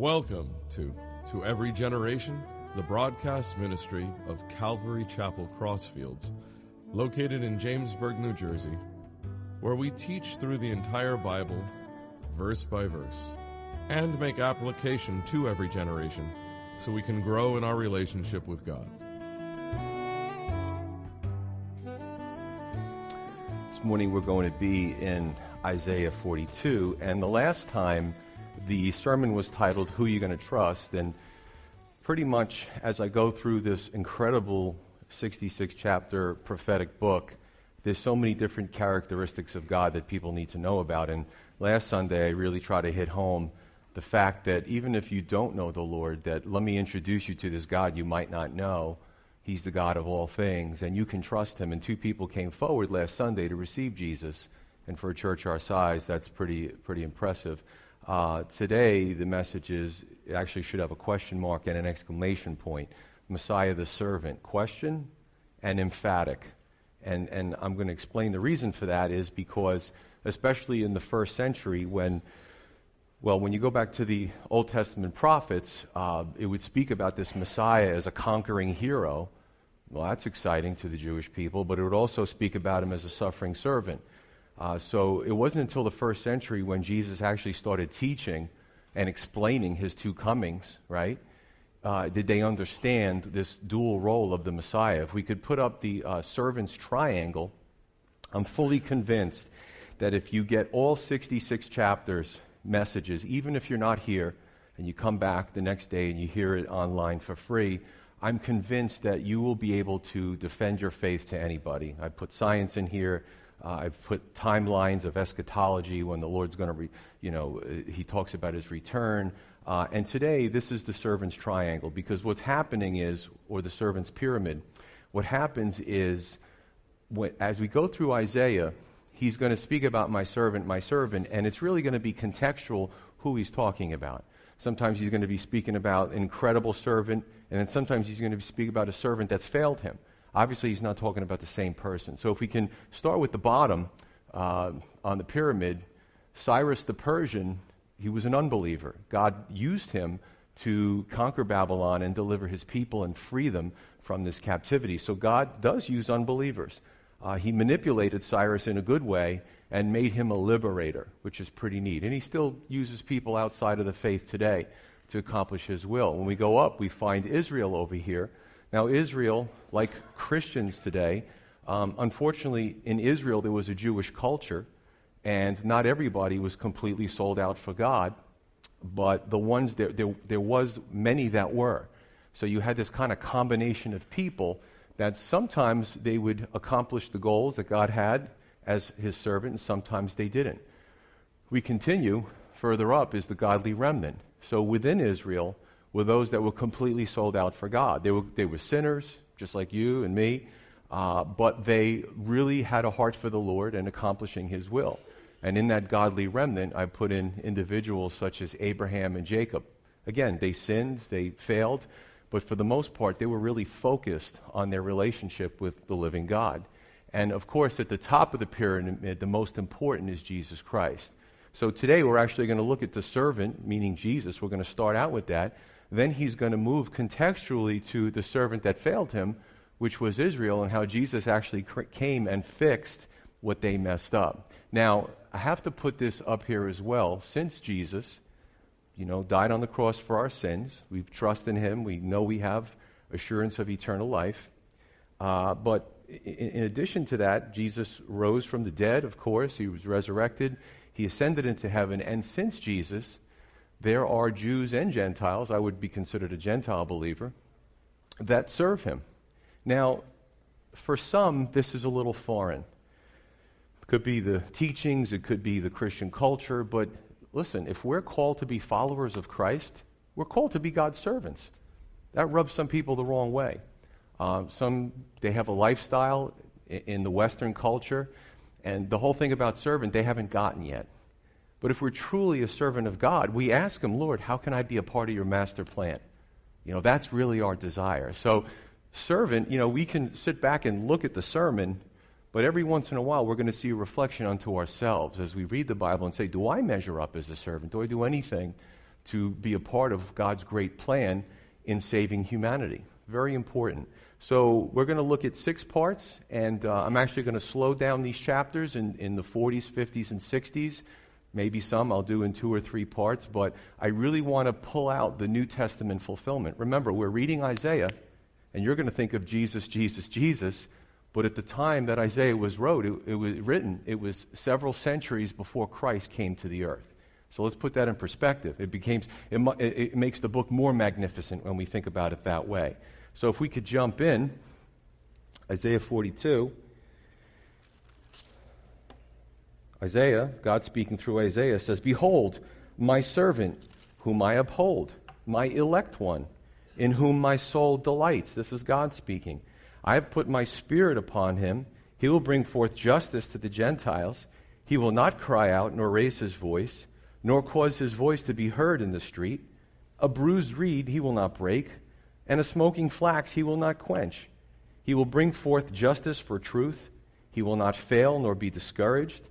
Welcome to To Every Generation, the broadcast ministry of Calvary Chapel Crossfields, located in Jamesburg, New Jersey, where we teach through the entire Bible, verse by verse, and make application to every generation so we can grow in our relationship with God. This morning we're going to be in Isaiah 42, and the last time the sermon was titled Who You Going to Trust, and pretty much as I go through this incredible 66 chapter prophetic book, there's so many different characteristics of God that people need to know about. And last Sunday, I really try to hit home the fact that even if you don't know the Lord, that let me introduce you to this God you might not know. He's the God of all things, and you can trust him. And two people came forward last Sunday to receive Jesus. And for a church our size, that's pretty, pretty impressive. Uh, today, the message is actually should have a question mark and an exclamation point. Messiah the servant. Question and emphatic. And, and I'm going to explain the reason for that is because, especially in the first century, when, well, when you go back to the Old Testament prophets, uh, it would speak about this Messiah as a conquering hero. Well, that's exciting to the Jewish people, but it would also speak about him as a suffering servant. Uh, so it wasn't until the first century when Jesus actually started teaching and explaining his two comings, right? Uh, did they understand this dual role of the Messiah? If we could put up the uh, servant's triangle, I'm fully convinced that if you get all 66 chapters, messages, even if you're not here and you come back the next day and you hear it online for free, I'm convinced that you will be able to defend your faith to anybody. I put science in here. Uh, I've put timelines of eschatology when the Lord's going to, you know, uh, he talks about his return. Uh, and today, this is the servant's triangle because what's happening is, or the servant's pyramid, what happens is, when, as we go through Isaiah, he's going to speak about my servant, my servant, and it's really going to be contextual who he's talking about. Sometimes he's going to be speaking about an incredible servant, and then sometimes he's going to be speaking about a servant that's failed him obviously he's not talking about the same person. So if we can start with the bottom uh, on the pyramid, Cyrus the Persian, he was an unbeliever. God used him to conquer Babylon and deliver his people and free them from this captivity. So God does use unbelievers. Uh, he manipulated Cyrus in a good way and made him a liberator, which is pretty neat. And he still uses people outside of the faith today to accomplish his will. When we go up, we find Israel over here. Now, Israel, like Christians today, um, unfortunately, in Israel, there was a Jewish culture, and not everybody was completely sold out for God, but the ones there, there, there was many that were. So you had this kind of combination of people that sometimes they would accomplish the goals that God had as his servant, and sometimes they didn't. We continue, further up is the godly remnant. So within Israel, were those that were completely sold out for God. They were, they were sinners, just like you and me, uh, but they really had a heart for the Lord and accomplishing His will. And in that godly remnant, I put in individuals such as Abraham and Jacob. Again, they sinned, they failed, but for the most part, they were really focused on their relationship with the living God. And of course, at the top of the pyramid, the most important is Jesus Christ. So today we're actually going to look at the servant, meaning Jesus. We're going to start out with that. Then he's going to move contextually to the servant that failed him, which was Israel, and how Jesus actually came and fixed what they messed up. Now, I have to put this up here as well. Since Jesus, you know, died on the cross for our sins, we trust in him, we know we have assurance of eternal life. Uh, but in, in addition to that, Jesus rose from the dead, of course, he was resurrected, he ascended into heaven, and since Jesus, there are Jews and Gentiles, I would be considered a Gentile believer, that serve him. Now, for some, this is a little foreign. It could be the teachings, it could be the Christian culture, but listen, if we're called to be followers of Christ, we're called to be God's servants. That rubs some people the wrong way. Um, some, they have a lifestyle in, in the Western culture, and the whole thing about servant, they haven't gotten yet. But if we're truly a servant of God, we ask Him, Lord, how can I be a part of your master plan? You know, that's really our desire. So, servant, you know, we can sit back and look at the sermon, but every once in a while we're going to see a reflection unto ourselves as we read the Bible and say, Do I measure up as a servant? Do I do anything to be a part of God's great plan in saving humanity. Very important. So we're going to look at six parts, and uh, I'm actually going to slow down these chapters in, in the 40s, 50s, and 60s. Maybe some I'll do in two or three parts, but I really want to pull out the New Testament fulfillment. Remember, we're reading Isaiah, and you're going to think of Jesus, Jesus, Jesus, but at the time that Isaiah was wrote, it, it was written, it was several centuries before Christ came to the earth. So let's put that in perspective. It, became, it, it makes the book more magnificent when we think about it that way. So if we could jump in, Isaiah 42. Isaiah, God speaking through Isaiah, says, Behold, my servant, whom I uphold, my elect one, in whom my soul delights. This is God speaking. I have put my spirit upon him. He will bring forth justice to the Gentiles. He will not cry out nor raise his voice, nor cause his voice to be heard in the street. A bruised reed he will not break, and a smoking flax he will not quench. He will bring forth justice for truth. He will not fail nor be discouraged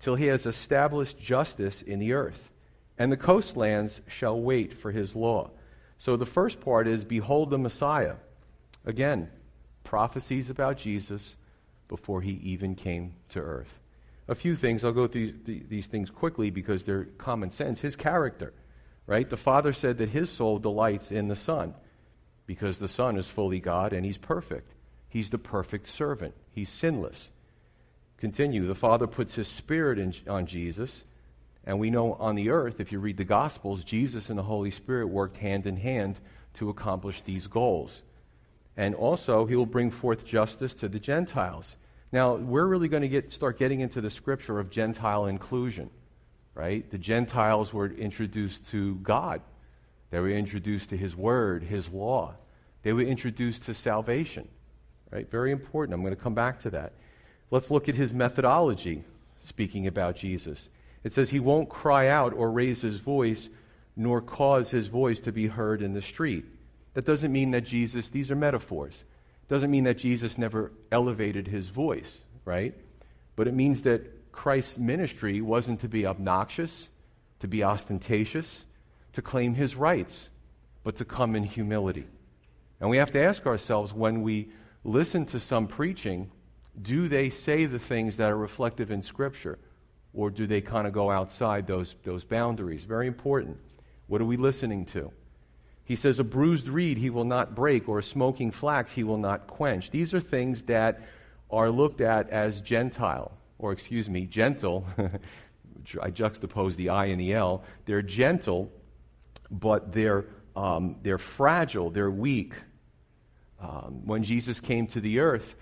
till he has established justice in the earth. And the coastlands shall wait for his law. So the first part is Behold the Messiah. Again, prophecies about Jesus before he even came to earth. A few things, I'll go through these things quickly because they're common sense. His character, right? The Father said that his soul delights in the Son because the Son is fully God and he's perfect. He's the perfect servant, he's sinless. Continue. The Father puts His Spirit in, on Jesus. And we know on the earth, if you read the Gospels, Jesus and the Holy Spirit worked hand in hand to accomplish these goals. And also, He will bring forth justice to the Gentiles. Now, we're really going to get, start getting into the scripture of Gentile inclusion, right? The Gentiles were introduced to God, they were introduced to His Word, His law, they were introduced to salvation, right? Very important. I'm going to come back to that. Let's look at his methodology, speaking about Jesus. It says he won't cry out or raise his voice, nor cause his voice to be heard in the street. That doesn't mean that Jesus, these are metaphors. Doesn't mean that Jesus never elevated his voice, right? But it means that Christ's ministry wasn't to be obnoxious, to be ostentatious, to claim his rights, but to come in humility. And we have to ask ourselves when we listen to some preaching, do they say the things that are reflective in Scripture? Or do they kind of go outside those, those boundaries? Very important. What are we listening to? He says, A bruised reed he will not break, or a smoking flax he will not quench. These are things that are looked at as Gentile, or excuse me, gentle. I juxtapose the I and the L. They're gentle, but they're, um, they're fragile, they're weak. Um, when Jesus came to the earth,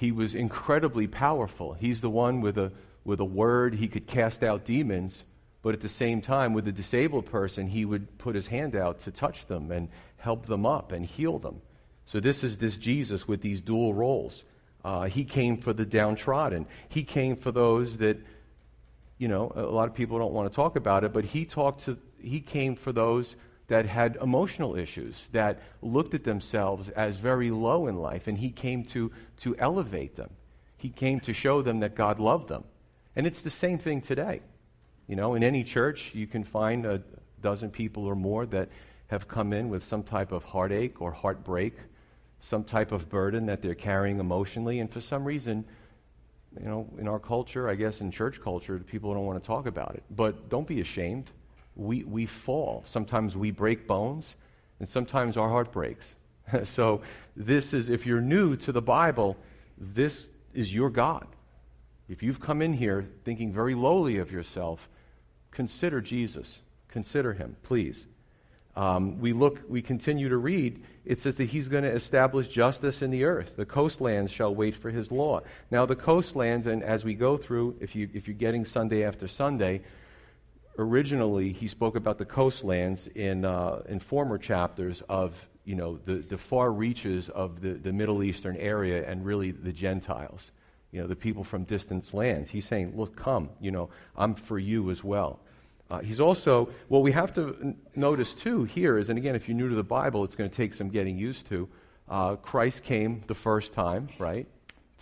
he was incredibly powerful. He's the one with a, with a word, he could cast out demons, but at the same time, with a disabled person, he would put his hand out to touch them and help them up and heal them. So, this is this Jesus with these dual roles. Uh, he came for the downtrodden, he came for those that, you know, a lot of people don't want to talk about it, but he talked to, he came for those that had emotional issues, that looked at themselves as very low in life, and he came to, to elevate them. He came to show them that God loved them. And it's the same thing today. You know, in any church, you can find a dozen people or more that have come in with some type of heartache or heartbreak, some type of burden that they're carrying emotionally, and for some reason, you know, in our culture, I guess in church culture, people don't want to talk about it. But don't be ashamed we, we fall. Sometimes we break bones, and sometimes our heart breaks. so, this is, if you're new to the Bible, this is your God. If you've come in here thinking very lowly of yourself, consider Jesus. Consider him, please. Um, we look, we continue to read. It says that he's going to establish justice in the earth. The coastlands shall wait for his law. Now, the coastlands, and as we go through, if you if you're getting Sunday after Sunday, originally he spoke about the coastlands in, uh, in former chapters of you know, the, the far reaches of the, the Middle Eastern area and really the Gentiles, you know, the people from distant lands. He's saying, look, come, you know, I'm for you as well. Uh, he's also, what we have to n- notice too here is, and again, if you're new to the Bible, it's going to take some getting used to. Uh, Christ came the first time, right,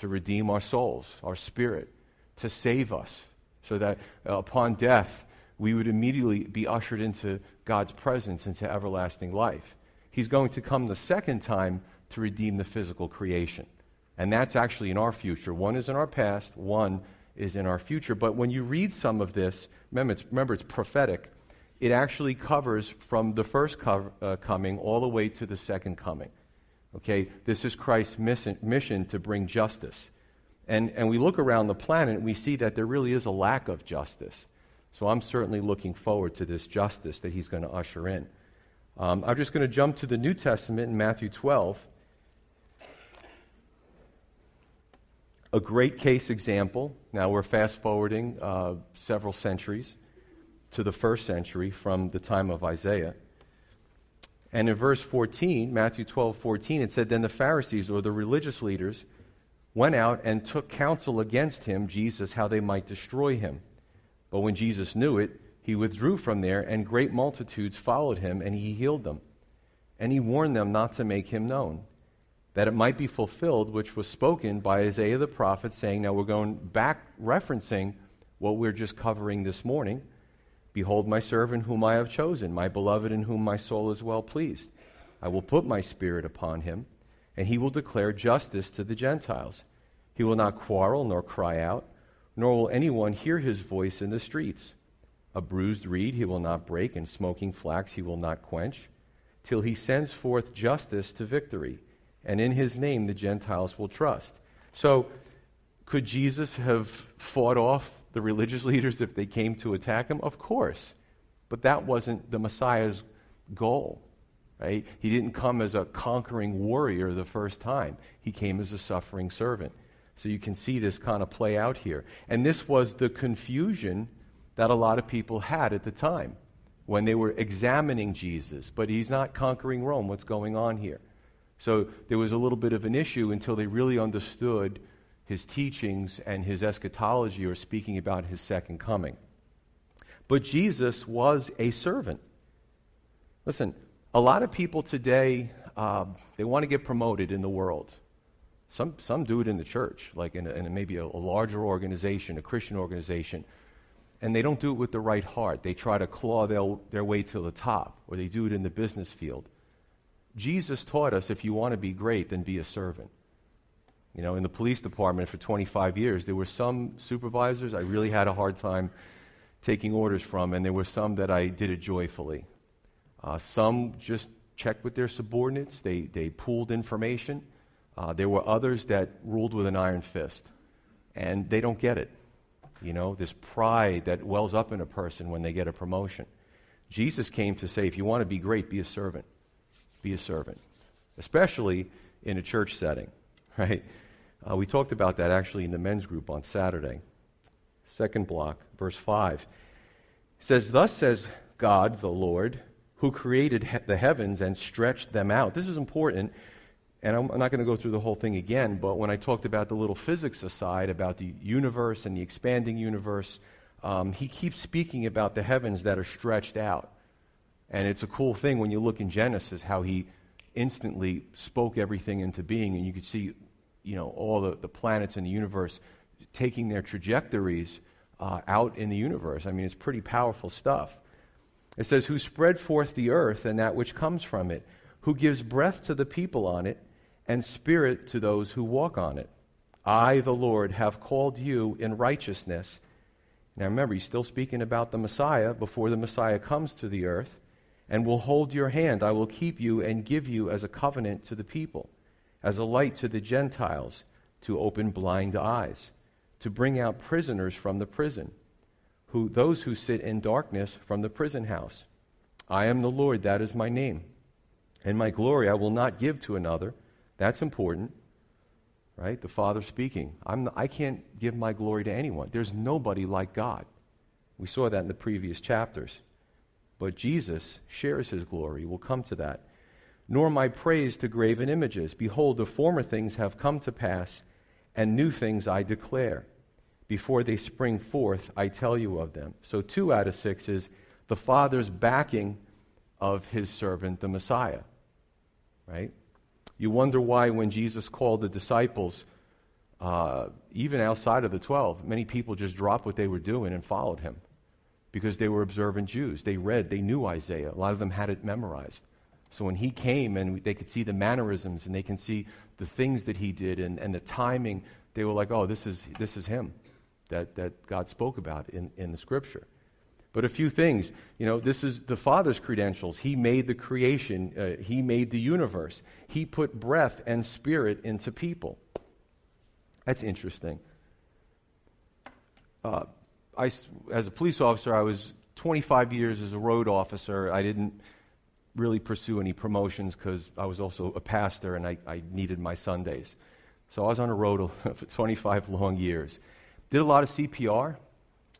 to redeem our souls, our spirit, to save us, so that uh, upon death, we would immediately be ushered into God's presence, into everlasting life. He's going to come the second time to redeem the physical creation. And that's actually in our future. One is in our past, one is in our future. But when you read some of this, remember it's, remember it's prophetic, it actually covers from the first uh, coming all the way to the second coming. Okay, this is Christ's mission, mission to bring justice. And, and we look around the planet and we see that there really is a lack of justice. So I'm certainly looking forward to this justice that he's going to usher in. Um, I'm just going to jump to the New Testament in Matthew 12. A great case example. Now we're fast forwarding uh, several centuries to the first century from the time of Isaiah. And in verse 14, Matthew 12, 14, it said, Then the Pharisees or the religious leaders went out and took counsel against him, Jesus, how they might destroy him. But when Jesus knew it, he withdrew from there, and great multitudes followed him, and he healed them. And he warned them not to make him known, that it might be fulfilled, which was spoken by Isaiah the prophet, saying, Now we're going back referencing what we're just covering this morning. Behold, my servant whom I have chosen, my beloved in whom my soul is well pleased. I will put my spirit upon him, and he will declare justice to the Gentiles. He will not quarrel nor cry out nor will anyone hear his voice in the streets. A bruised reed he will not break, and smoking flax he will not quench, till he sends forth justice to victory, and in his name the Gentiles will trust. So, could Jesus have fought off the religious leaders if they came to attack him? Of course. But that wasn't the Messiah's goal. Right? He didn't come as a conquering warrior the first time. He came as a suffering servant. So you can see this kind of play out here. And this was the confusion that a lot of people had at the time when they were examining Jesus. But he's not conquering Rome. What's going on here? So there was a little bit of an issue until they really understood his teachings and his eschatology or speaking about his second coming. But Jesus was a servant. Listen, a lot of people today, uh, they want to get promoted in the world. Some, some do it in the church, like in, a, in a, maybe a, a larger organization, a Christian organization, and they don't do it with the right heart. They try to claw their, their way to the top, or they do it in the business field. Jesus taught us if you want to be great, then be a servant. You know, in the police department for 25 years, there were some supervisors I really had a hard time taking orders from, and there were some that I did it joyfully. Uh, some just checked with their subordinates, they, they pooled information. Uh, there were others that ruled with an iron fist, and they don't get it. You know, this pride that wells up in a person when they get a promotion. Jesus came to say, if you want to be great, be a servant. Be a servant, especially in a church setting, right? Uh, we talked about that actually in the men's group on Saturday. Second block, verse 5. It says, Thus says God, the Lord, who created he- the heavens and stretched them out. This is important and I'm not going to go through the whole thing again, but when I talked about the little physics aside, about the universe and the expanding universe, um, he keeps speaking about the heavens that are stretched out. And it's a cool thing when you look in Genesis how he instantly spoke everything into being, and you could see, you know, all the, the planets in the universe taking their trajectories uh, out in the universe. I mean, it's pretty powerful stuff. It says, Who spread forth the earth and that which comes from it, who gives breath to the people on it and spirit to those who walk on it. I, the Lord, have called you in righteousness. Now remember, he's still speaking about the Messiah before the Messiah comes to the earth, and will hold your hand. I will keep you and give you as a covenant to the people, as a light to the Gentiles, to open blind eyes, to bring out prisoners from the prison, who, those who sit in darkness from the prison house. I am the Lord, that is my name. And my glory I will not give to another that's important, right? The Father speaking. I'm, I can't give my glory to anyone. There's nobody like God. We saw that in the previous chapters. But Jesus shares his glory. We'll come to that. Nor my praise to graven images. Behold, the former things have come to pass, and new things I declare. Before they spring forth, I tell you of them. So, two out of six is the Father's backing of his servant, the Messiah. Right? You wonder why, when Jesus called the disciples, uh, even outside of the 12, many people just dropped what they were doing and followed him. because they were observant Jews. They read, they knew Isaiah. A lot of them had it memorized. So when he came and they could see the mannerisms and they can see the things that he did and, and the timing, they were like, oh, this is, this is him that, that God spoke about in, in the scripture. But a few things, you know, this is the Father's credentials. He made the creation, uh, He made the universe, He put breath and spirit into people. That's interesting. Uh, I, as a police officer, I was 25 years as a road officer. I didn't really pursue any promotions because I was also a pastor and I, I needed my Sundays. So I was on the road for 25 long years. Did a lot of CPR.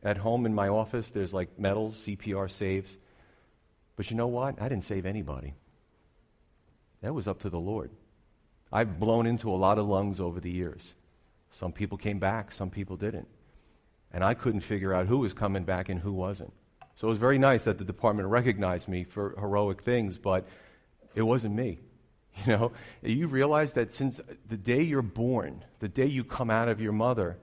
At home in my office, there's like medals, CPR saves. But you know what? I didn't save anybody. That was up to the Lord. I've blown into a lot of lungs over the years. Some people came back, some people didn't. And I couldn't figure out who was coming back and who wasn't. So it was very nice that the department recognized me for heroic things, but it wasn't me. You know, you realize that since the day you're born, the day you come out of your mother,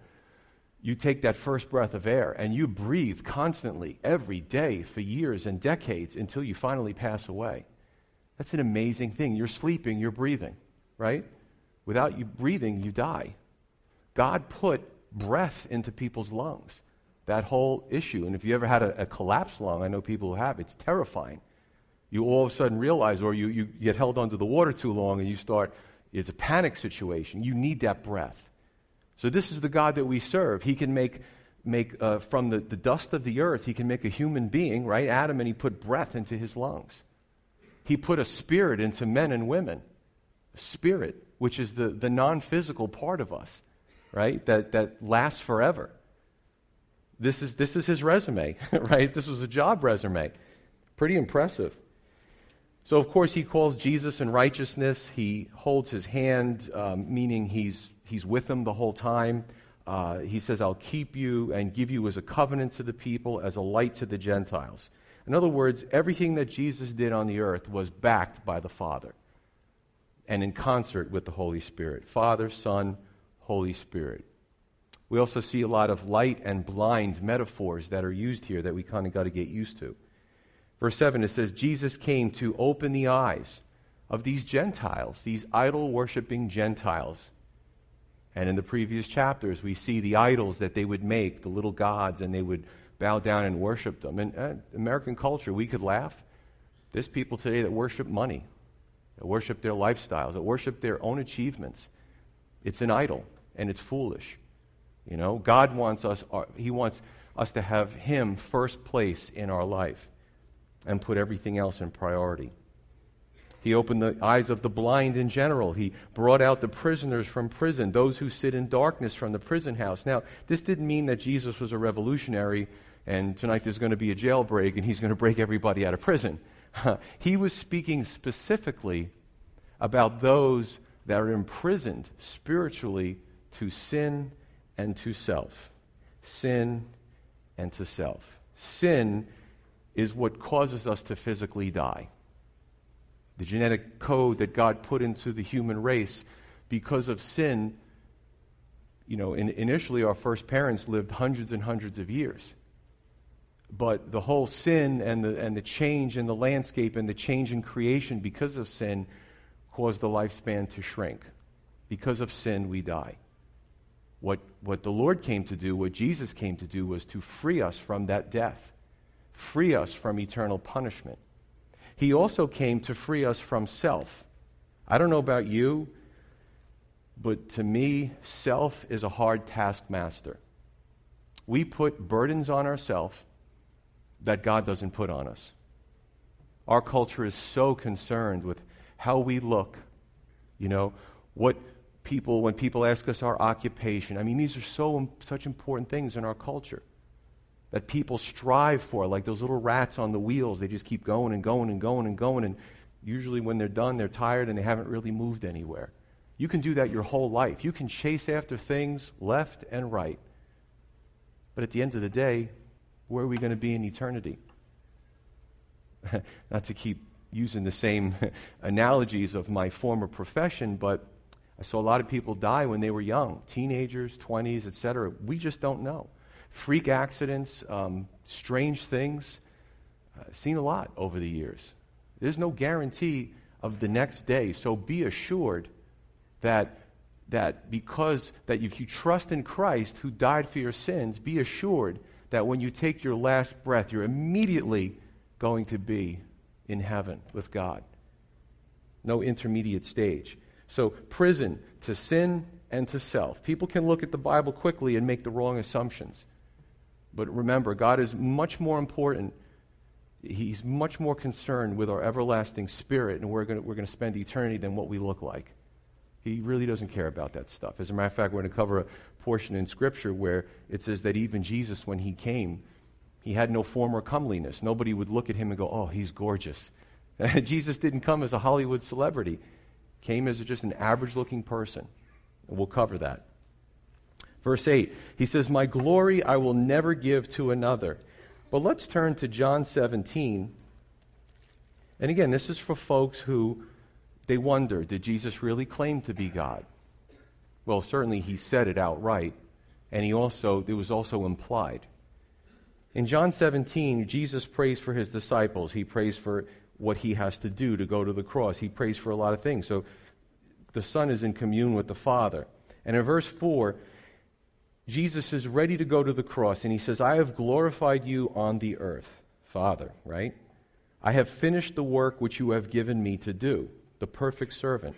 you take that first breath of air and you breathe constantly every day for years and decades until you finally pass away. That's an amazing thing. You're sleeping, you're breathing, right? Without you breathing, you die. God put breath into people's lungs. That whole issue. And if you ever had a, a collapsed lung, I know people who have, it's terrifying you all of a sudden realize, or you, you get held under the water too long and you start, it's a panic situation. You need that breath. So, this is the God that we serve. He can make, make uh, from the, the dust of the earth, He can make a human being, right? Adam, and He put breath into his lungs. He put a spirit into men and women. Spirit, which is the, the non physical part of us, right? That, that lasts forever. This is, this is his resume, right? This was a job resume. Pretty impressive. So, of course, he calls Jesus in righteousness. He holds his hand, um, meaning he's, he's with them the whole time. Uh, he says, I'll keep you and give you as a covenant to the people, as a light to the Gentiles. In other words, everything that Jesus did on the earth was backed by the Father and in concert with the Holy Spirit Father, Son, Holy Spirit. We also see a lot of light and blind metaphors that are used here that we kind of got to get used to. Verse 7, it says, Jesus came to open the eyes of these Gentiles, these idol worshiping Gentiles. And in the previous chapters, we see the idols that they would make, the little gods, and they would bow down and worship them. In uh, American culture, we could laugh. There's people today that worship money, that worship their lifestyles, that worship their own achievements. It's an idol, and it's foolish. You know, God wants us, uh, He wants us to have Him first place in our life and put everything else in priority. He opened the eyes of the blind in general. He brought out the prisoners from prison, those who sit in darkness from the prison house. Now, this didn't mean that Jesus was a revolutionary and tonight there's going to be a jailbreak and he's going to break everybody out of prison. he was speaking specifically about those that are imprisoned spiritually to sin and to self. Sin and to self. Sin is what causes us to physically die. The genetic code that God put into the human race because of sin, you know, in, initially our first parents lived hundreds and hundreds of years. But the whole sin and the, and the change in the landscape and the change in creation because of sin caused the lifespan to shrink. Because of sin, we die. What, what the Lord came to do, what Jesus came to do, was to free us from that death free us from eternal punishment. He also came to free us from self. I don't know about you, but to me, self is a hard taskmaster. We put burdens on ourselves that God doesn't put on us. Our culture is so concerned with how we look, you know, what people, when people ask us our occupation. I mean, these are so such important things in our culture that people strive for, like those little rats on the wheels. They just keep going and going and going and going. And usually, when they're done, they're tired and they haven't really moved anywhere. You can do that your whole life. You can chase after things left and right. But at the end of the day, where are we going to be in eternity? Not to keep using the same analogies of my former profession, but I saw a lot of people die when they were young, teenagers, 20s, etc. We just don't know. Freak accidents, um, strange things. Uh, seen a lot over the years. There's no guarantee of the next day, so be assured that that because that if you trust in Christ who died for your sins, be assured that when you take your last breath, you're immediately going to be in heaven with God. No intermediate stage. So, prison to sin and to self. People can look at the Bible quickly and make the wrong assumptions. But remember, God is much more important. He's much more concerned with our everlasting spirit, and we're going we're to spend eternity than what we look like. He really doesn't care about that stuff. As a matter of fact, we're going to cover a portion in Scripture where it says that even Jesus, when he came, he had no form or comeliness. Nobody would look at him and go, oh, he's gorgeous. Jesus didn't come as a Hollywood celebrity, came as just an average looking person. And we'll cover that. Verse 8, he says, My glory I will never give to another. But let's turn to John 17. And again, this is for folks who they wonder did Jesus really claim to be God? Well, certainly he said it outright, and he also, it was also implied. In John 17, Jesus prays for his disciples. He prays for what he has to do to go to the cross. He prays for a lot of things. So the Son is in commune with the Father. And in verse 4, Jesus is ready to go to the cross, and he says, I have glorified you on the earth, Father, right? I have finished the work which you have given me to do, the perfect servant.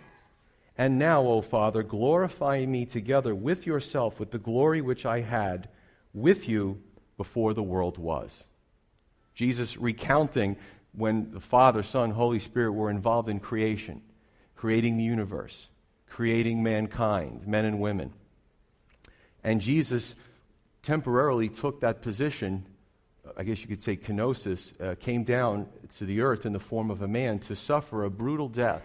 And now, O Father, glorify me together with yourself with the glory which I had with you before the world was. Jesus recounting when the Father, Son, Holy Spirit were involved in creation, creating the universe, creating mankind, men and women. And Jesus temporarily took that position, I guess you could say kenosis, uh, came down to the earth in the form of a man to suffer a brutal death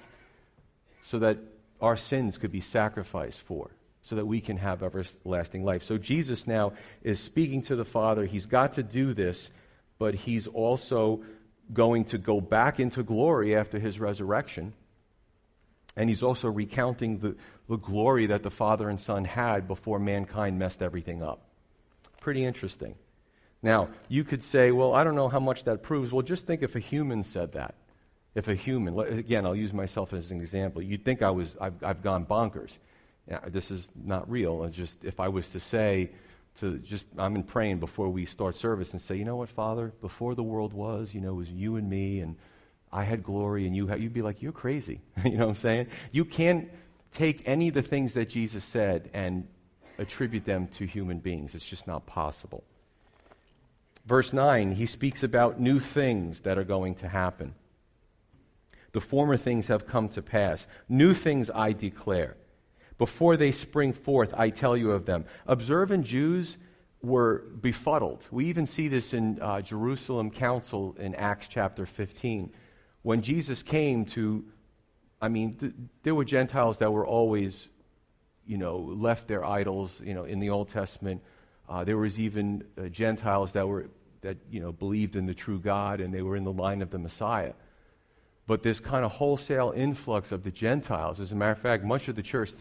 so that our sins could be sacrificed for, so that we can have everlasting life. So Jesus now is speaking to the Father. He's got to do this, but he's also going to go back into glory after his resurrection. And he's also recounting the, the glory that the Father and Son had before mankind messed everything up. Pretty interesting. Now, you could say, well, I don't know how much that proves. Well, just think if a human said that. If a human, again, I'll use myself as an example. You'd think I was, I've, I've gone bonkers. Yeah, this is not real. It's just if I was to say, to just I'm in praying before we start service and say, you know what, Father, before the world was, you know, it was you and me, and I had glory, and you had, you'd be like, you're crazy. you know what I'm saying? You can't take any of the things that Jesus said and attribute them to human beings. It's just not possible. Verse 9, he speaks about new things that are going to happen. The former things have come to pass. New things I declare. Before they spring forth, I tell you of them. Observant Jews were befuddled. We even see this in uh, Jerusalem Council in Acts chapter 15. When Jesus came to, I mean, th- there were Gentiles that were always, you know, left their idols, you know, in the Old Testament. Uh, there was even uh, Gentiles that were, that, you know, believed in the true God and they were in the line of the Messiah. But this kind of wholesale influx of the Gentiles, as a matter of fact, much of the church,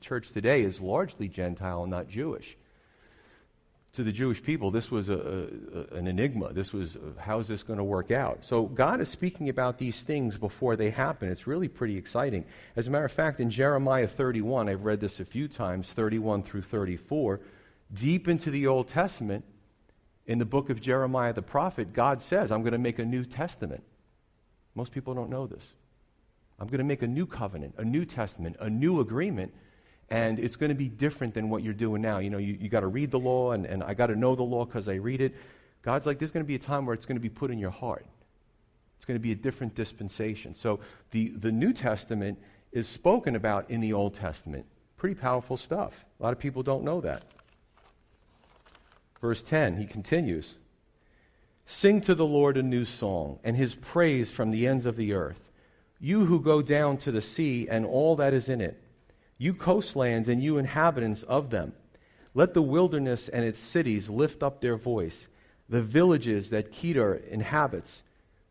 church today is largely Gentile and not Jewish. To the Jewish people, this was a, a, an enigma. This was, uh, how's this going to work out? So God is speaking about these things before they happen. It's really pretty exciting. As a matter of fact, in Jeremiah 31, I've read this a few times, 31 through 34, deep into the Old Testament, in the book of Jeremiah the prophet, God says, I'm going to make a New Testament. Most people don't know this. I'm going to make a new covenant, a new testament, a new agreement, and it's going to be different than what you're doing now. You know, you, you got to read the law, and, and I got to know the law because I read it. God's like, there's going to be a time where it's going to be put in your heart. It's going to be a different dispensation. So the, the New Testament is spoken about in the Old Testament. Pretty powerful stuff. A lot of people don't know that. Verse 10, he continues. Sing to the Lord a new song, and his praise from the ends of the earth. You who go down to the sea and all that is in it, you coastlands and you inhabitants of them. Let the wilderness and its cities lift up their voice, the villages that Kedar inhabits.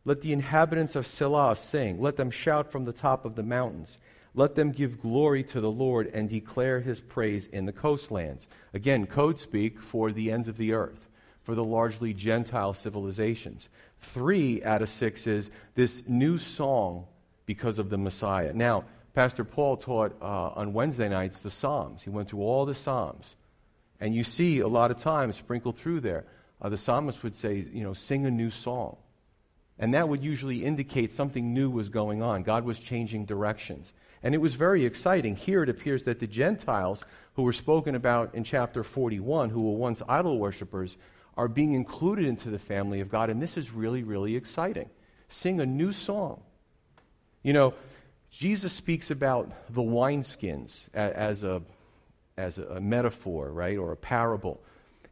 Let the inhabitants of Sela sing. Let them shout from the top of the mountains. Let them give glory to the Lord and declare his praise in the coastlands. Again, code speak for the ends of the earth, for the largely Gentile civilizations. Three out of six is this new song because of the Messiah. Now, Pastor Paul taught uh, on Wednesday nights the Psalms. He went through all the Psalms. And you see a lot of times sprinkled through there, uh, the psalmist would say, you know, sing a new song. And that would usually indicate something new was going on. God was changing directions. And it was very exciting. Here it appears that the Gentiles, who were spoken about in chapter 41, who were once idol worshippers, are being included into the family of God. And this is really, really exciting. Sing a new song. You know, Jesus speaks about the wineskins as a, as a metaphor, right, or a parable.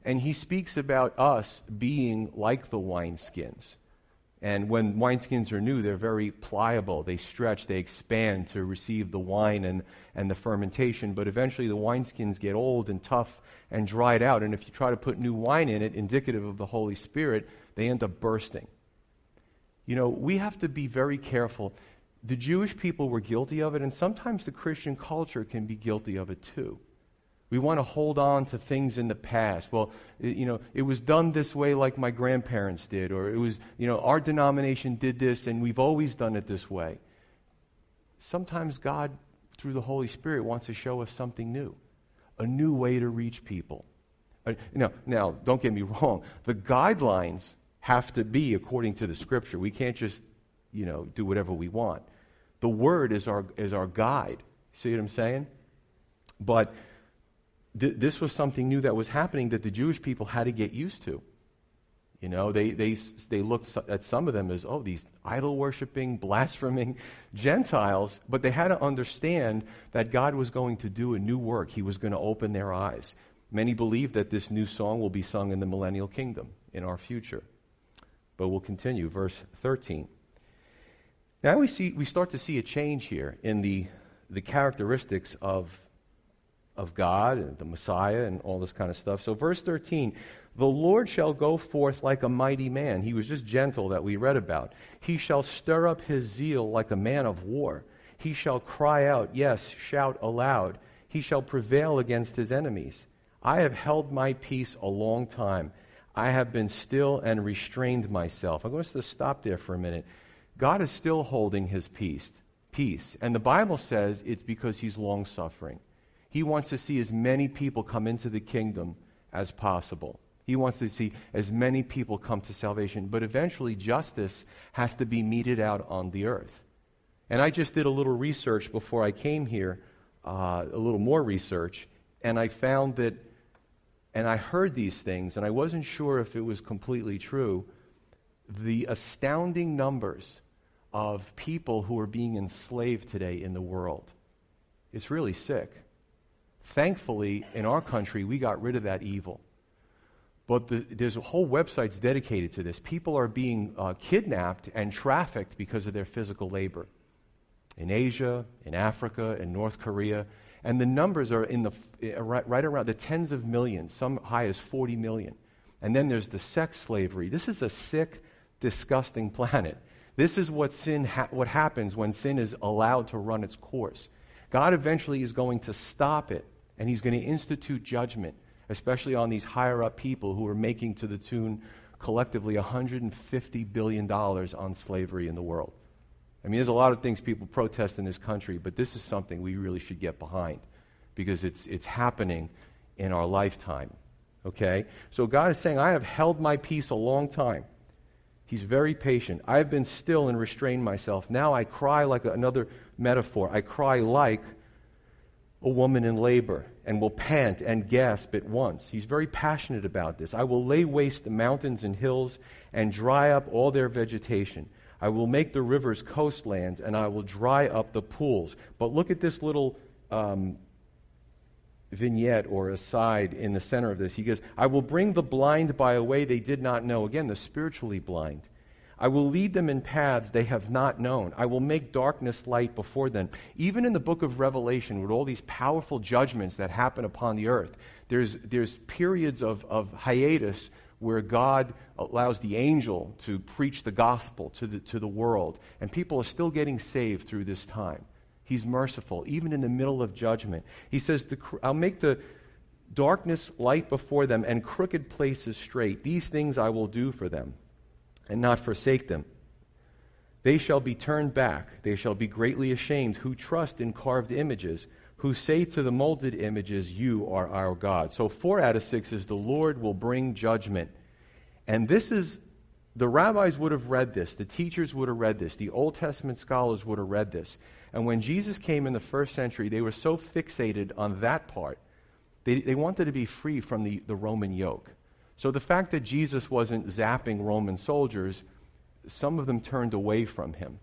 And he speaks about us being like the wineskins. And when wineskins are new, they're very pliable. They stretch, they expand to receive the wine and, and the fermentation. But eventually the wineskins get old and tough and dried out. And if you try to put new wine in it, indicative of the Holy Spirit, they end up bursting. You know, we have to be very careful. The Jewish people were guilty of it, and sometimes the Christian culture can be guilty of it too. We want to hold on to things in the past. Well, you know, it was done this way like my grandparents did, or it was, you know, our denomination did this and we've always done it this way. Sometimes God, through the Holy Spirit, wants to show us something new, a new way to reach people. Uh, now, now, don't get me wrong. The guidelines have to be according to the Scripture. We can't just, you know, do whatever we want. The Word is our, is our guide. See what I'm saying? But th- this was something new that was happening that the Jewish people had to get used to. You know, they, they, they looked at some of them as, oh, these idol worshiping, blaspheming Gentiles, but they had to understand that God was going to do a new work. He was going to open their eyes. Many believe that this new song will be sung in the millennial kingdom in our future. But we'll continue. Verse 13. Now we, see, we start to see a change here in the, the characteristics of of God and the Messiah and all this kind of stuff. So, verse 13 the Lord shall go forth like a mighty man. He was just gentle that we read about. He shall stir up his zeal like a man of war. He shall cry out, yes, shout aloud. He shall prevail against his enemies. I have held my peace a long time. I have been still and restrained myself. I'm going to stop there for a minute. God is still holding his peace. Peace. And the Bible says it's because he's long suffering. He wants to see as many people come into the kingdom as possible. He wants to see as many people come to salvation. But eventually, justice has to be meted out on the earth. And I just did a little research before I came here, uh, a little more research, and I found that, and I heard these things, and I wasn't sure if it was completely true. The astounding numbers of people who are being enslaved today in the world. It's really sick. Thankfully, in our country, we got rid of that evil. But the, there's a whole websites dedicated to this. People are being uh, kidnapped and trafficked because of their physical labor in Asia, in Africa, in North Korea. And the numbers are in the, uh, right, right around the tens of millions, some high as 40 million. And then there's the sex slavery. This is a sick, disgusting planet. This is what sin ha- what happens when sin is allowed to run its course. God eventually is going to stop it and he's going to institute judgment, especially on these higher up people who are making to the tune collectively $150 billion on slavery in the world. I mean, there's a lot of things people protest in this country, but this is something we really should get behind because it's, it's happening in our lifetime. Okay? So God is saying, I have held my peace a long time. He's very patient. I have been still and restrained myself. Now I cry like another metaphor. I cry like a woman in labor and will pant and gasp at once. He's very passionate about this. I will lay waste the mountains and hills and dry up all their vegetation. I will make the rivers coastlands and I will dry up the pools. But look at this little um, vignette or aside in the center of this. He goes, I will bring the blind by a way they did not know. Again, the spiritually blind. I will lead them in paths they have not known. I will make darkness light before them. Even in the book of Revelation, with all these powerful judgments that happen upon the earth, there's, there's periods of, of hiatus where God allows the angel to preach the gospel to the, to the world. And people are still getting saved through this time. He's merciful, even in the middle of judgment. He says, I'll make the darkness light before them and crooked places straight. These things I will do for them and not forsake them. They shall be turned back. They shall be greatly ashamed who trust in carved images, who say to the molded images, You are our God. So, four out of six is the Lord will bring judgment. And this is, the rabbis would have read this, the teachers would have read this, the Old Testament scholars would have read this. And when Jesus came in the first century, they were so fixated on that part. They, they wanted to be free from the, the Roman yoke. So the fact that Jesus wasn't zapping Roman soldiers some of them turned away from him.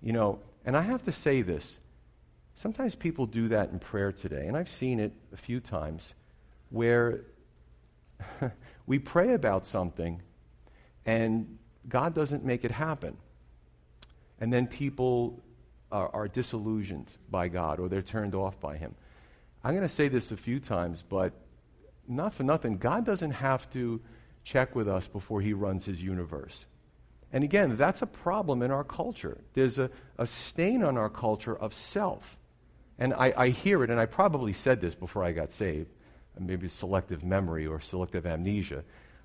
You know, and I have to say this. Sometimes people do that in prayer today, and I've seen it a few times where we pray about something and God doesn't make it happen. And then people are, are disillusioned by God or they're turned off by Him. I'm going to say this a few times, but not for nothing. God doesn't have to check with us before He runs His universe. And again, that's a problem in our culture. There's a, a stain on our culture of self. And I, I hear it, and I probably said this before I got saved, maybe selective memory or selective amnesia.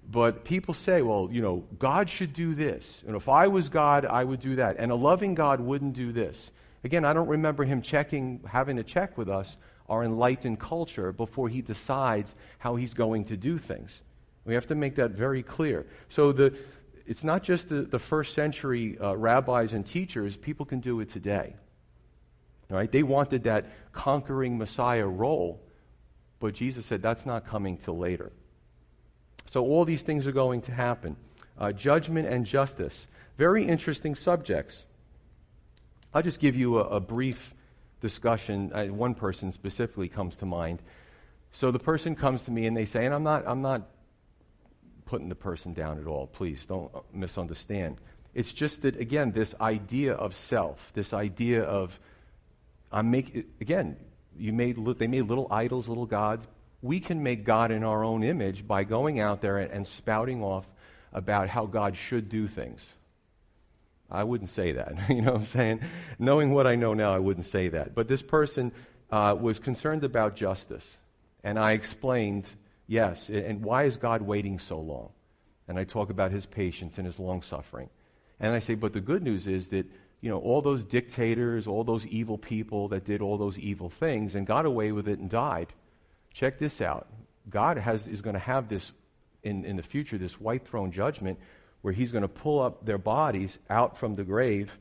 But people say, well, you know, God should do this. And if I was God, I would do that. And a loving God wouldn't do this. Again, I don't remember him checking, having to check with us, our enlightened culture, before he decides how he's going to do things. We have to make that very clear. So the, it's not just the, the first century uh, rabbis and teachers, people can do it today. Right? They wanted that conquering Messiah role, but Jesus said that's not coming till later. So all these things are going to happen. Uh, judgment and justice. Very interesting subjects. I'll just give you a, a brief discussion. Uh, one person specifically comes to mind. So the person comes to me and they say, and I'm not, I'm not putting the person down at all. Please don't misunderstand. It's just that, again, this idea of self, this idea of, I'm making, again, you made, they made little idols, little gods. We can make God in our own image by going out there and, and spouting off about how God should do things. I wouldn't say that. you know what I'm saying? Knowing what I know now, I wouldn't say that. But this person uh, was concerned about justice. And I explained Yes, and why is God waiting so long? And I talk about his patience and his long suffering. And I say, but the good news is that, you know, all those dictators, all those evil people that did all those evil things and got away with it and died. Check this out. God has, is going to have this in, in the future, this white throne judgment, where he's going to pull up their bodies out from the grave,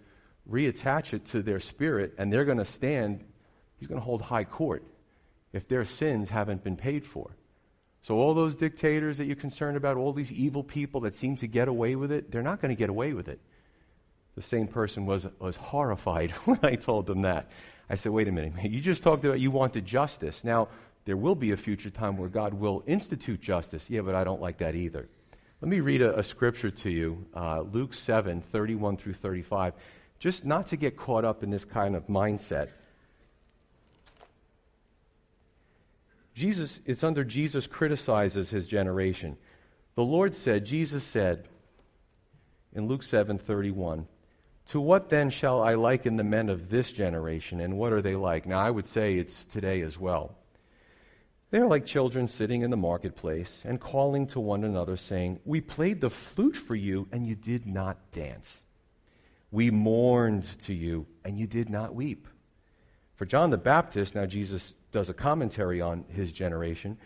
reattach it to their spirit, and they're going to stand, he's going to hold high court if their sins haven't been paid for. So, all those dictators that you're concerned about, all these evil people that seem to get away with it, they're not going to get away with it. The same person was, was horrified when I told them that. I said, wait a minute, you just talked about you wanted justice. Now, there will be a future time where God will institute justice. Yeah, but I don't like that either. Let me read a, a scripture to you uh, Luke 7 31 through 35, just not to get caught up in this kind of mindset. Jesus, it's under Jesus criticizes his generation. The Lord said, Jesus said in Luke 7:31, "To what then shall I liken the men of this generation, and what are they like?" Now I would say it's today as well. They are like children sitting in the marketplace and calling to one another, saying, We played the flute for you, and you did not dance. We mourned to you, and you did not weep. For John the Baptist, now Jesus does a commentary on his generation,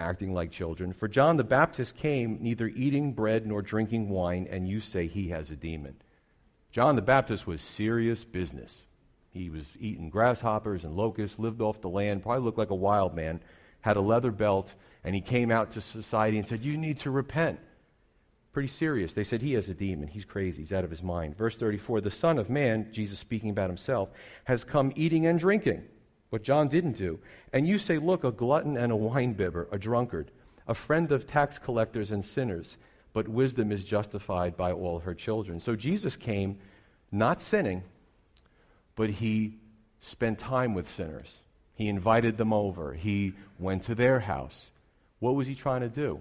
acting like children. For John the Baptist came neither eating bread nor drinking wine, and you say he has a demon. John the Baptist was serious business. He was eating grasshoppers and locusts, lived off the land, probably looked like a wild man, had a leather belt, and he came out to society and said, You need to repent. Pretty serious. They said, He has a demon. He's crazy. He's out of his mind. Verse 34 The Son of Man, Jesus speaking about himself, has come eating and drinking what John didn't do. And you say, Look, a glutton and a winebibber, a drunkard, a friend of tax collectors and sinners, but wisdom is justified by all her children. So Jesus came not sinning, but he spent time with sinners. He invited them over, he went to their house. What was he trying to do?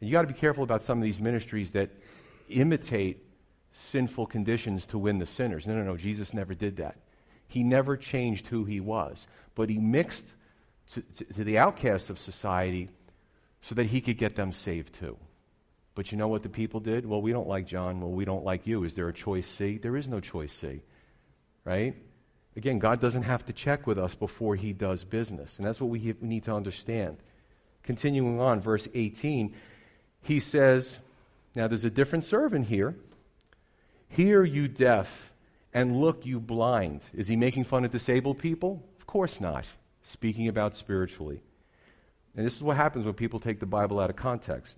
And you got to be careful about some of these ministries that imitate sinful conditions to win the sinners. No, no, no, Jesus never did that. He never changed who he was, but he mixed to, to, to the outcasts of society so that he could get them saved too. But you know what the people did? Well, we don't like John. Well, we don't like you. Is there a choice C? There is no choice C. Right? Again, God doesn't have to check with us before he does business. And that's what we, need to understand. Continuing on, verse 18, he says, Now there's a different servant here. Hear, you deaf, and look, you blind. Is he making fun of disabled people? Of course not. Speaking about spiritually. And this is what happens when people take the Bible out of context.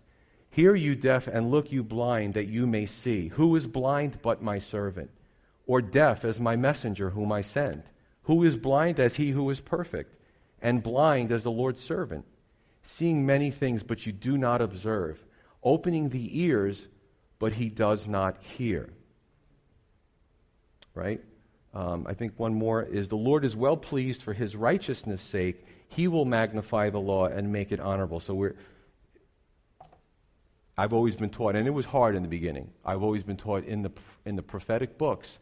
Hear, you deaf, and look, you blind, that you may see. Who is blind but my servant? Or deaf as my messenger whom I send? Who is blind as he who is perfect? And blind as the Lord's servant? Seeing many things, but you do not observe. Opening the ears, but he does not hear. Right? Um, I think one more is the Lord is well pleased for his righteousness' sake. He will magnify the law and make it honorable. So we're I've always been taught, and it was hard in the beginning. I've always been taught in the, in the prophetic books,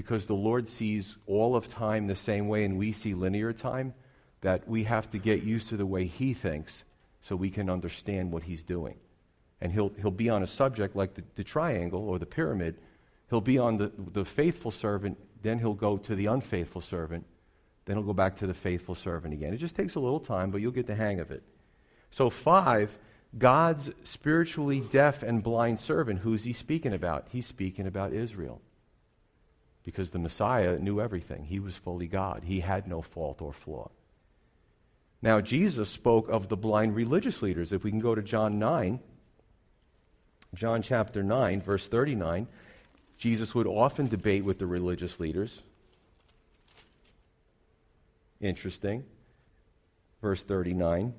because the Lord sees all of time the same way and we see linear time, that we have to get used to the way He thinks so we can understand what He's doing. And He'll, he'll be on a subject like the, the triangle or the pyramid. He'll be on the, the faithful servant, then He'll go to the unfaithful servant, then He'll go back to the faithful servant again. It just takes a little time, but you'll get the hang of it. So, five God's spiritually deaf and blind servant, who's he speaking about? He's speaking about Israel. Because the Messiah knew everything. He was fully God, he had no fault or flaw. Now, Jesus spoke of the blind religious leaders. If we can go to John 9, John chapter 9, verse 39, Jesus would often debate with the religious leaders. Interesting. Verse 39.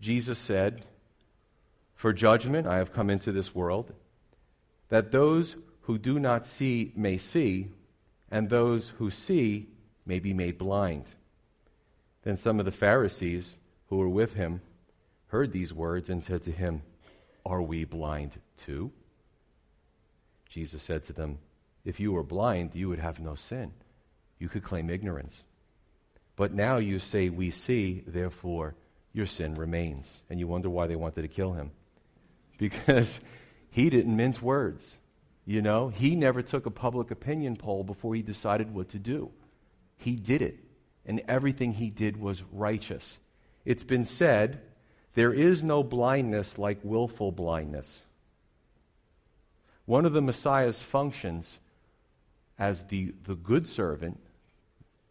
Jesus said, For judgment I have come into this world, that those who do not see may see, and those who see may be made blind. Then some of the Pharisees who were with him heard these words and said to him, Are we blind too? Jesus said to them, If you were blind, you would have no sin. You could claim ignorance. But now you say, We see, therefore your sin remains. And you wonder why they wanted to kill him. Because he didn't mince words. You know, he never took a public opinion poll before he decided what to do. He did it. And everything he did was righteous. It's been said there is no blindness like willful blindness. One of the Messiah's functions as the, the good servant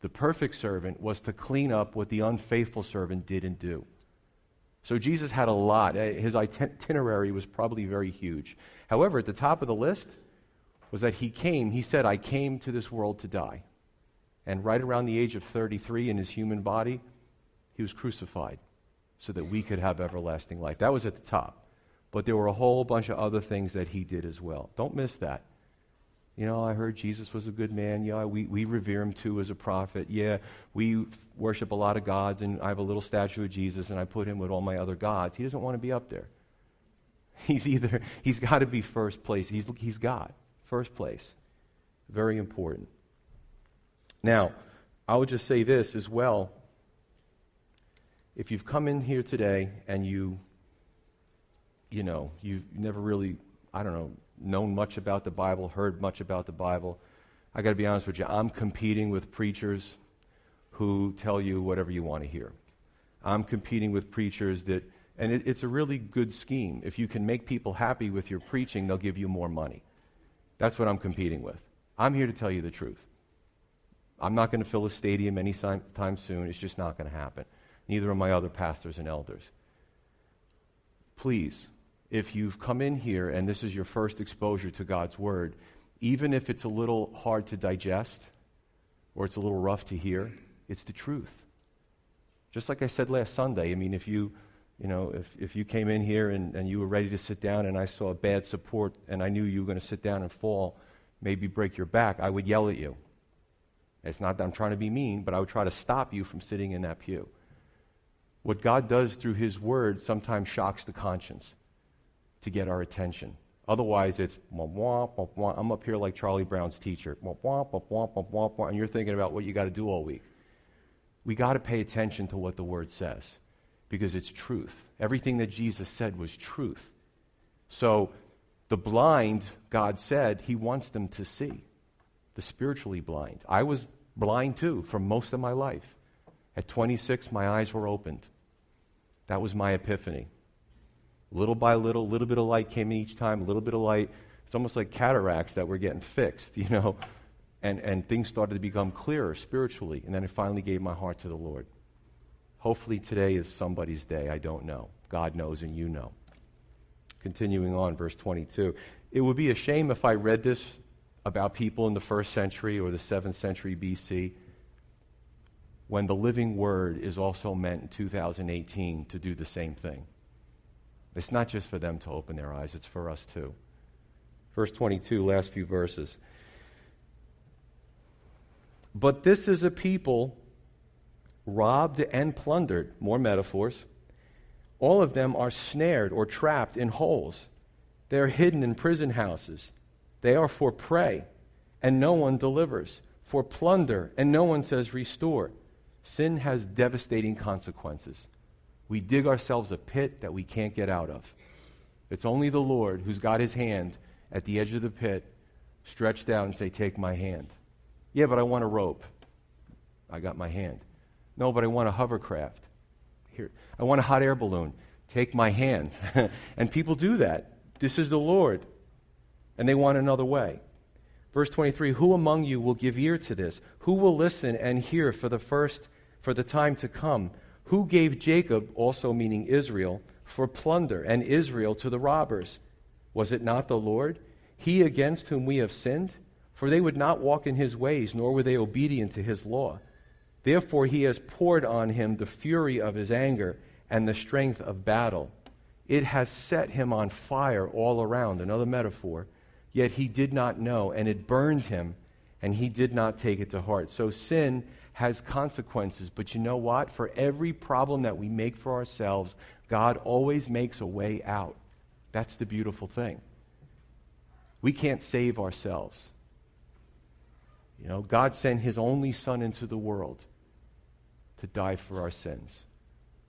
the perfect servant was to clean up what the unfaithful servant didn't do. So Jesus had a lot. Eh, his itinerary was probably very huge. However, at the top of the list was that he came, he said, I came to this world to die. And right around the age of 33 in his human body, he was crucified so that we could have everlasting life. That was at the top. But there were a whole bunch of other things that he did as well. Don't miss that. You know, I heard Jesus was a good man. Yeah, we, we revere him too as a prophet. Yeah, we worship a lot of gods, and I have a little statue of Jesus, and I put him with all my other gods. He doesn't want to be up there. He's either, he's got to be first place. He's, he's God, first place. Very important. Now, I would just say this as well. If you've come in here today and you, you know, you've never really, I don't know, known much about the Bible, heard much about the Bible. I got to be honest with you, I'm competing with preachers who tell you whatever you want to hear. I'm competing with preachers that, and it, it's a really good scheme. If you can make people happy with your preaching, they'll give you more money. That's what I'm competing with. I'm here to tell you the truth. I'm not going to fill a stadium anytime soon. It's just not going to happen. Neither are my other pastors and elders. Please, if you've come in here and this is your first exposure to God's Word, even if it's a little hard to digest or it's a little rough to hear, it's the truth. Just like I said last Sunday, I mean, if you, you know, if, if you came in here and, and you were ready to sit down and I saw a bad support and I knew you were going to sit down and fall, maybe break your back, I would yell at you. It's not that I'm trying to be mean, but I would try to stop you from sitting in that pew. What God does through His Word sometimes shocks the conscience to get our attention. Otherwise, it's wah, wah, wah, wah. I'm up here like Charlie Brown's teacher, wah, wah, wah, wah, wah, wah, wah, and you're thinking about what you got to do all week. We got to pay attention to what the Word says because it's truth. Everything that Jesus said was truth. So, the blind, God said, He wants them to see. The spiritually blind. I was blind too for most of my life. At 26, my eyes were opened. That was my epiphany. Little by little, a little bit of light came in each time, a little bit of light. It's almost like cataracts that were getting fixed, you know. And, and things started to become clearer spiritually. And then I finally gave my heart to the Lord. Hopefully today is somebody's day. I don't know. God knows and you know. Continuing on, verse 22. It would be a shame if I read this about people in the first century or the seventh century BC when the living word is also meant in 2018 to do the same thing. It's not just for them to open their eyes, it's for us too. Verse 22, last few verses. But this is a people robbed and plundered, more metaphors. All of them are snared or trapped in holes. They are hidden in prison houses. They are for prey, and no one delivers, for plunder, and no one says restore. Sin has devastating consequences. We dig ourselves a pit that we can't get out of. It's only the Lord who's got his hand at the edge of the pit, stretched out and say, Take my hand. Yeah, but I want a rope. I got my hand. No, but I want a hovercraft. Here. I want a hot air balloon. Take my hand. and people do that. This is the Lord. And they want another way. Verse 23 Who among you will give ear to this? Who will listen and hear for the first, for the time to come? Who gave Jacob, also meaning Israel, for plunder, and Israel to the robbers? Was it not the Lord? He against whom we have sinned? For they would not walk in his ways, nor were they obedient to his law. Therefore, he has poured on him the fury of his anger and the strength of battle. It has set him on fire all around, another metaphor. Yet he did not know, and it burned him, and he did not take it to heart. So sin has consequences. But you know what? For every problem that we make for ourselves, God always makes a way out. That's the beautiful thing. We can't save ourselves. You know, God sent his only son into the world to die for our sins.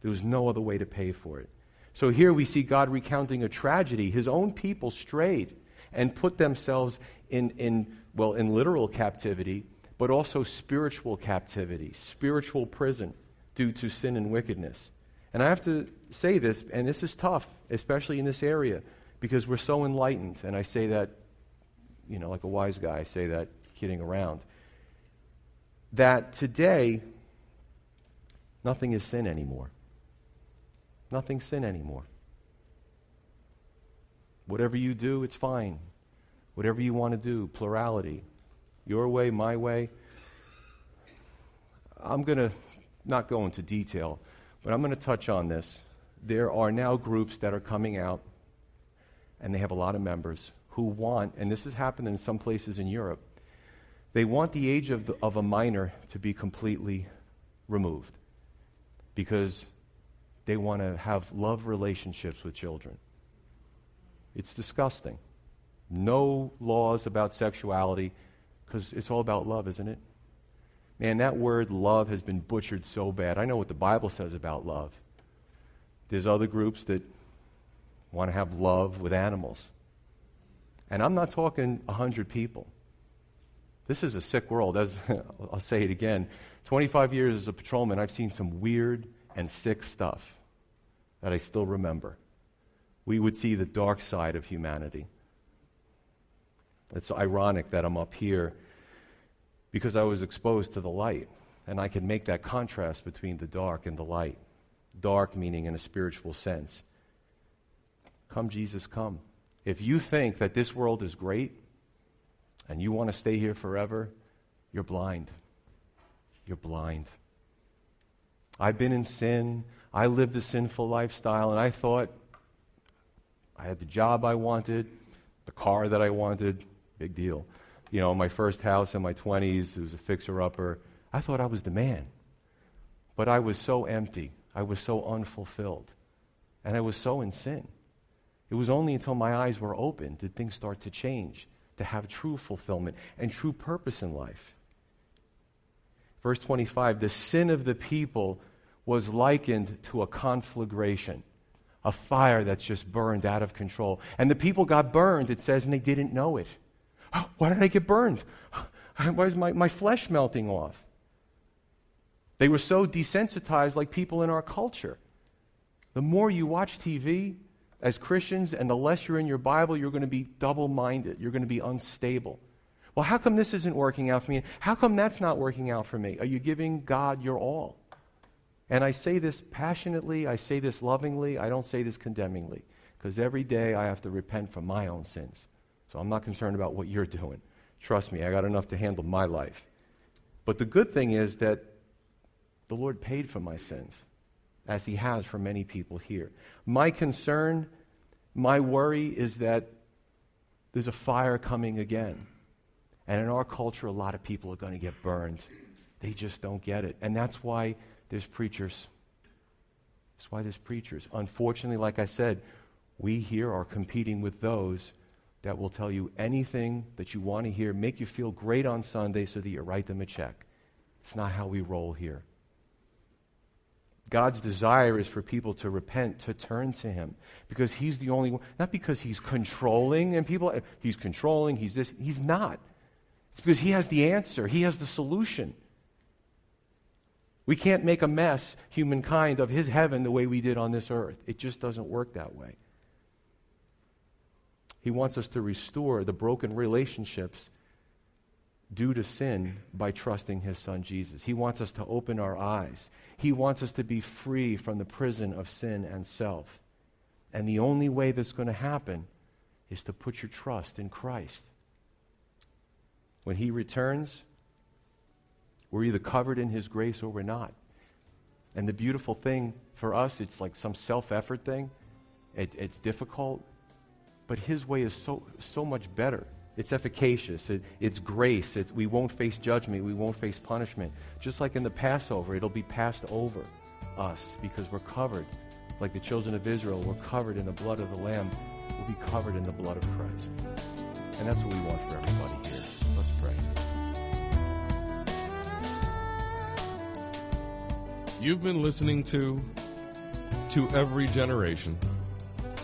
There was no other way to pay for it. So here we see God recounting a tragedy. His own people strayed and put themselves in, in well, in literal captivity, but also spiritual captivity, spiritual prison due to sin and wickedness. And I have to say this, and this is tough, especially in this area, because we're so enlightened. And I say that, you know, like a wise guy, I say that kidding around. That today, Nothing is sin anymore. Nothing's sin anymore. Whatever you do, it's fine. Whatever you want to do, plurality. Your way, my way. I'm going to not go into detail, but I'm going to touch on this. There are now groups that are coming out, and they have a lot of members who want, and this has happened in some places in Europe, they want the age of, the, of a minor to be completely removed because they want to have love relationships with children. It's disgusting. No laws about sexuality because it's all about love, isn't it? Man, that word love has been butchered so bad. I know what the Bible says about love. There's other groups that want to have love with animals. And I'm not talking 100 people. This is a sick world. As I'll say it again. 25 years as a patrolman, I've seen some weird and sick stuff that I still remember. We would see the dark side of humanity. It's ironic that I'm up here because I was exposed to the light, and I can make that contrast between the dark and the light. Dark meaning in a spiritual sense. Come, Jesus, come. If you think that this world is great and you want to stay here forever, you're blind. You're blind. I've been in sin. I lived a sinful lifestyle, and I thought I had the job I wanted, the car that I wanted. Big deal. You know, my first house in my 20s, it was a fixer upper. I thought I was the man. But I was so empty. I was so unfulfilled. And I was so in sin. It was only until my eyes were open did things start to change, to have true fulfillment and true purpose in life. Verse 25 the sin of the people was likened to a conflagration, a fire that's just burned out of control. And the people got burned, it says, and they didn't know it. Why did I get burned? Why is my, my flesh melting off? They were so desensitized, like people in our culture. The more you watch TV as Christians and the less you're in your Bible, you're going to be double minded. You're going to be unstable. Well, how come this isn't working out for me? How come that's not working out for me? Are you giving God your all? And I say this passionately, I say this lovingly, I don't say this condemningly, because every day I have to repent for my own sins. So I'm not concerned about what you're doing. Trust me, I got enough to handle my life. But the good thing is that the Lord paid for my sins, as He has for many people here. My concern, my worry is that there's a fire coming again. And in our culture, a lot of people are going to get burned. They just don't get it. And that's why there's preachers. That's why there's preachers. Unfortunately, like I said, we here are competing with those that will tell you anything that you want to hear, make you feel great on Sunday so that you write them a check. It's not how we roll here. God's desire is for people to repent, to turn to Him, because He's the only one, not because He's controlling and people, He's controlling, He's this, He's not. It's because He has the answer, He has the solution. We can't make a mess, humankind, of His heaven the way we did on this earth. It just doesn't work that way. He wants us to restore the broken relationships due to sin by trusting his son Jesus. He wants us to open our eyes. He wants us to be free from the prison of sin and self. And the only way that's going to happen is to put your trust in Christ. When he returns, we're either covered in his grace or we're not. And the beautiful thing for us, it's like some self effort thing. It, it's difficult, but his way is so, so much better. It's efficacious. It, it's grace. It, we won't face judgment. We won't face punishment. Just like in the Passover, it'll be passed over us because we're covered. Like the children of Israel, we're covered in the blood of the Lamb. We'll be covered in the blood of Christ. And that's what we want for everybody here. Let's pray. You've been listening to To Every Generation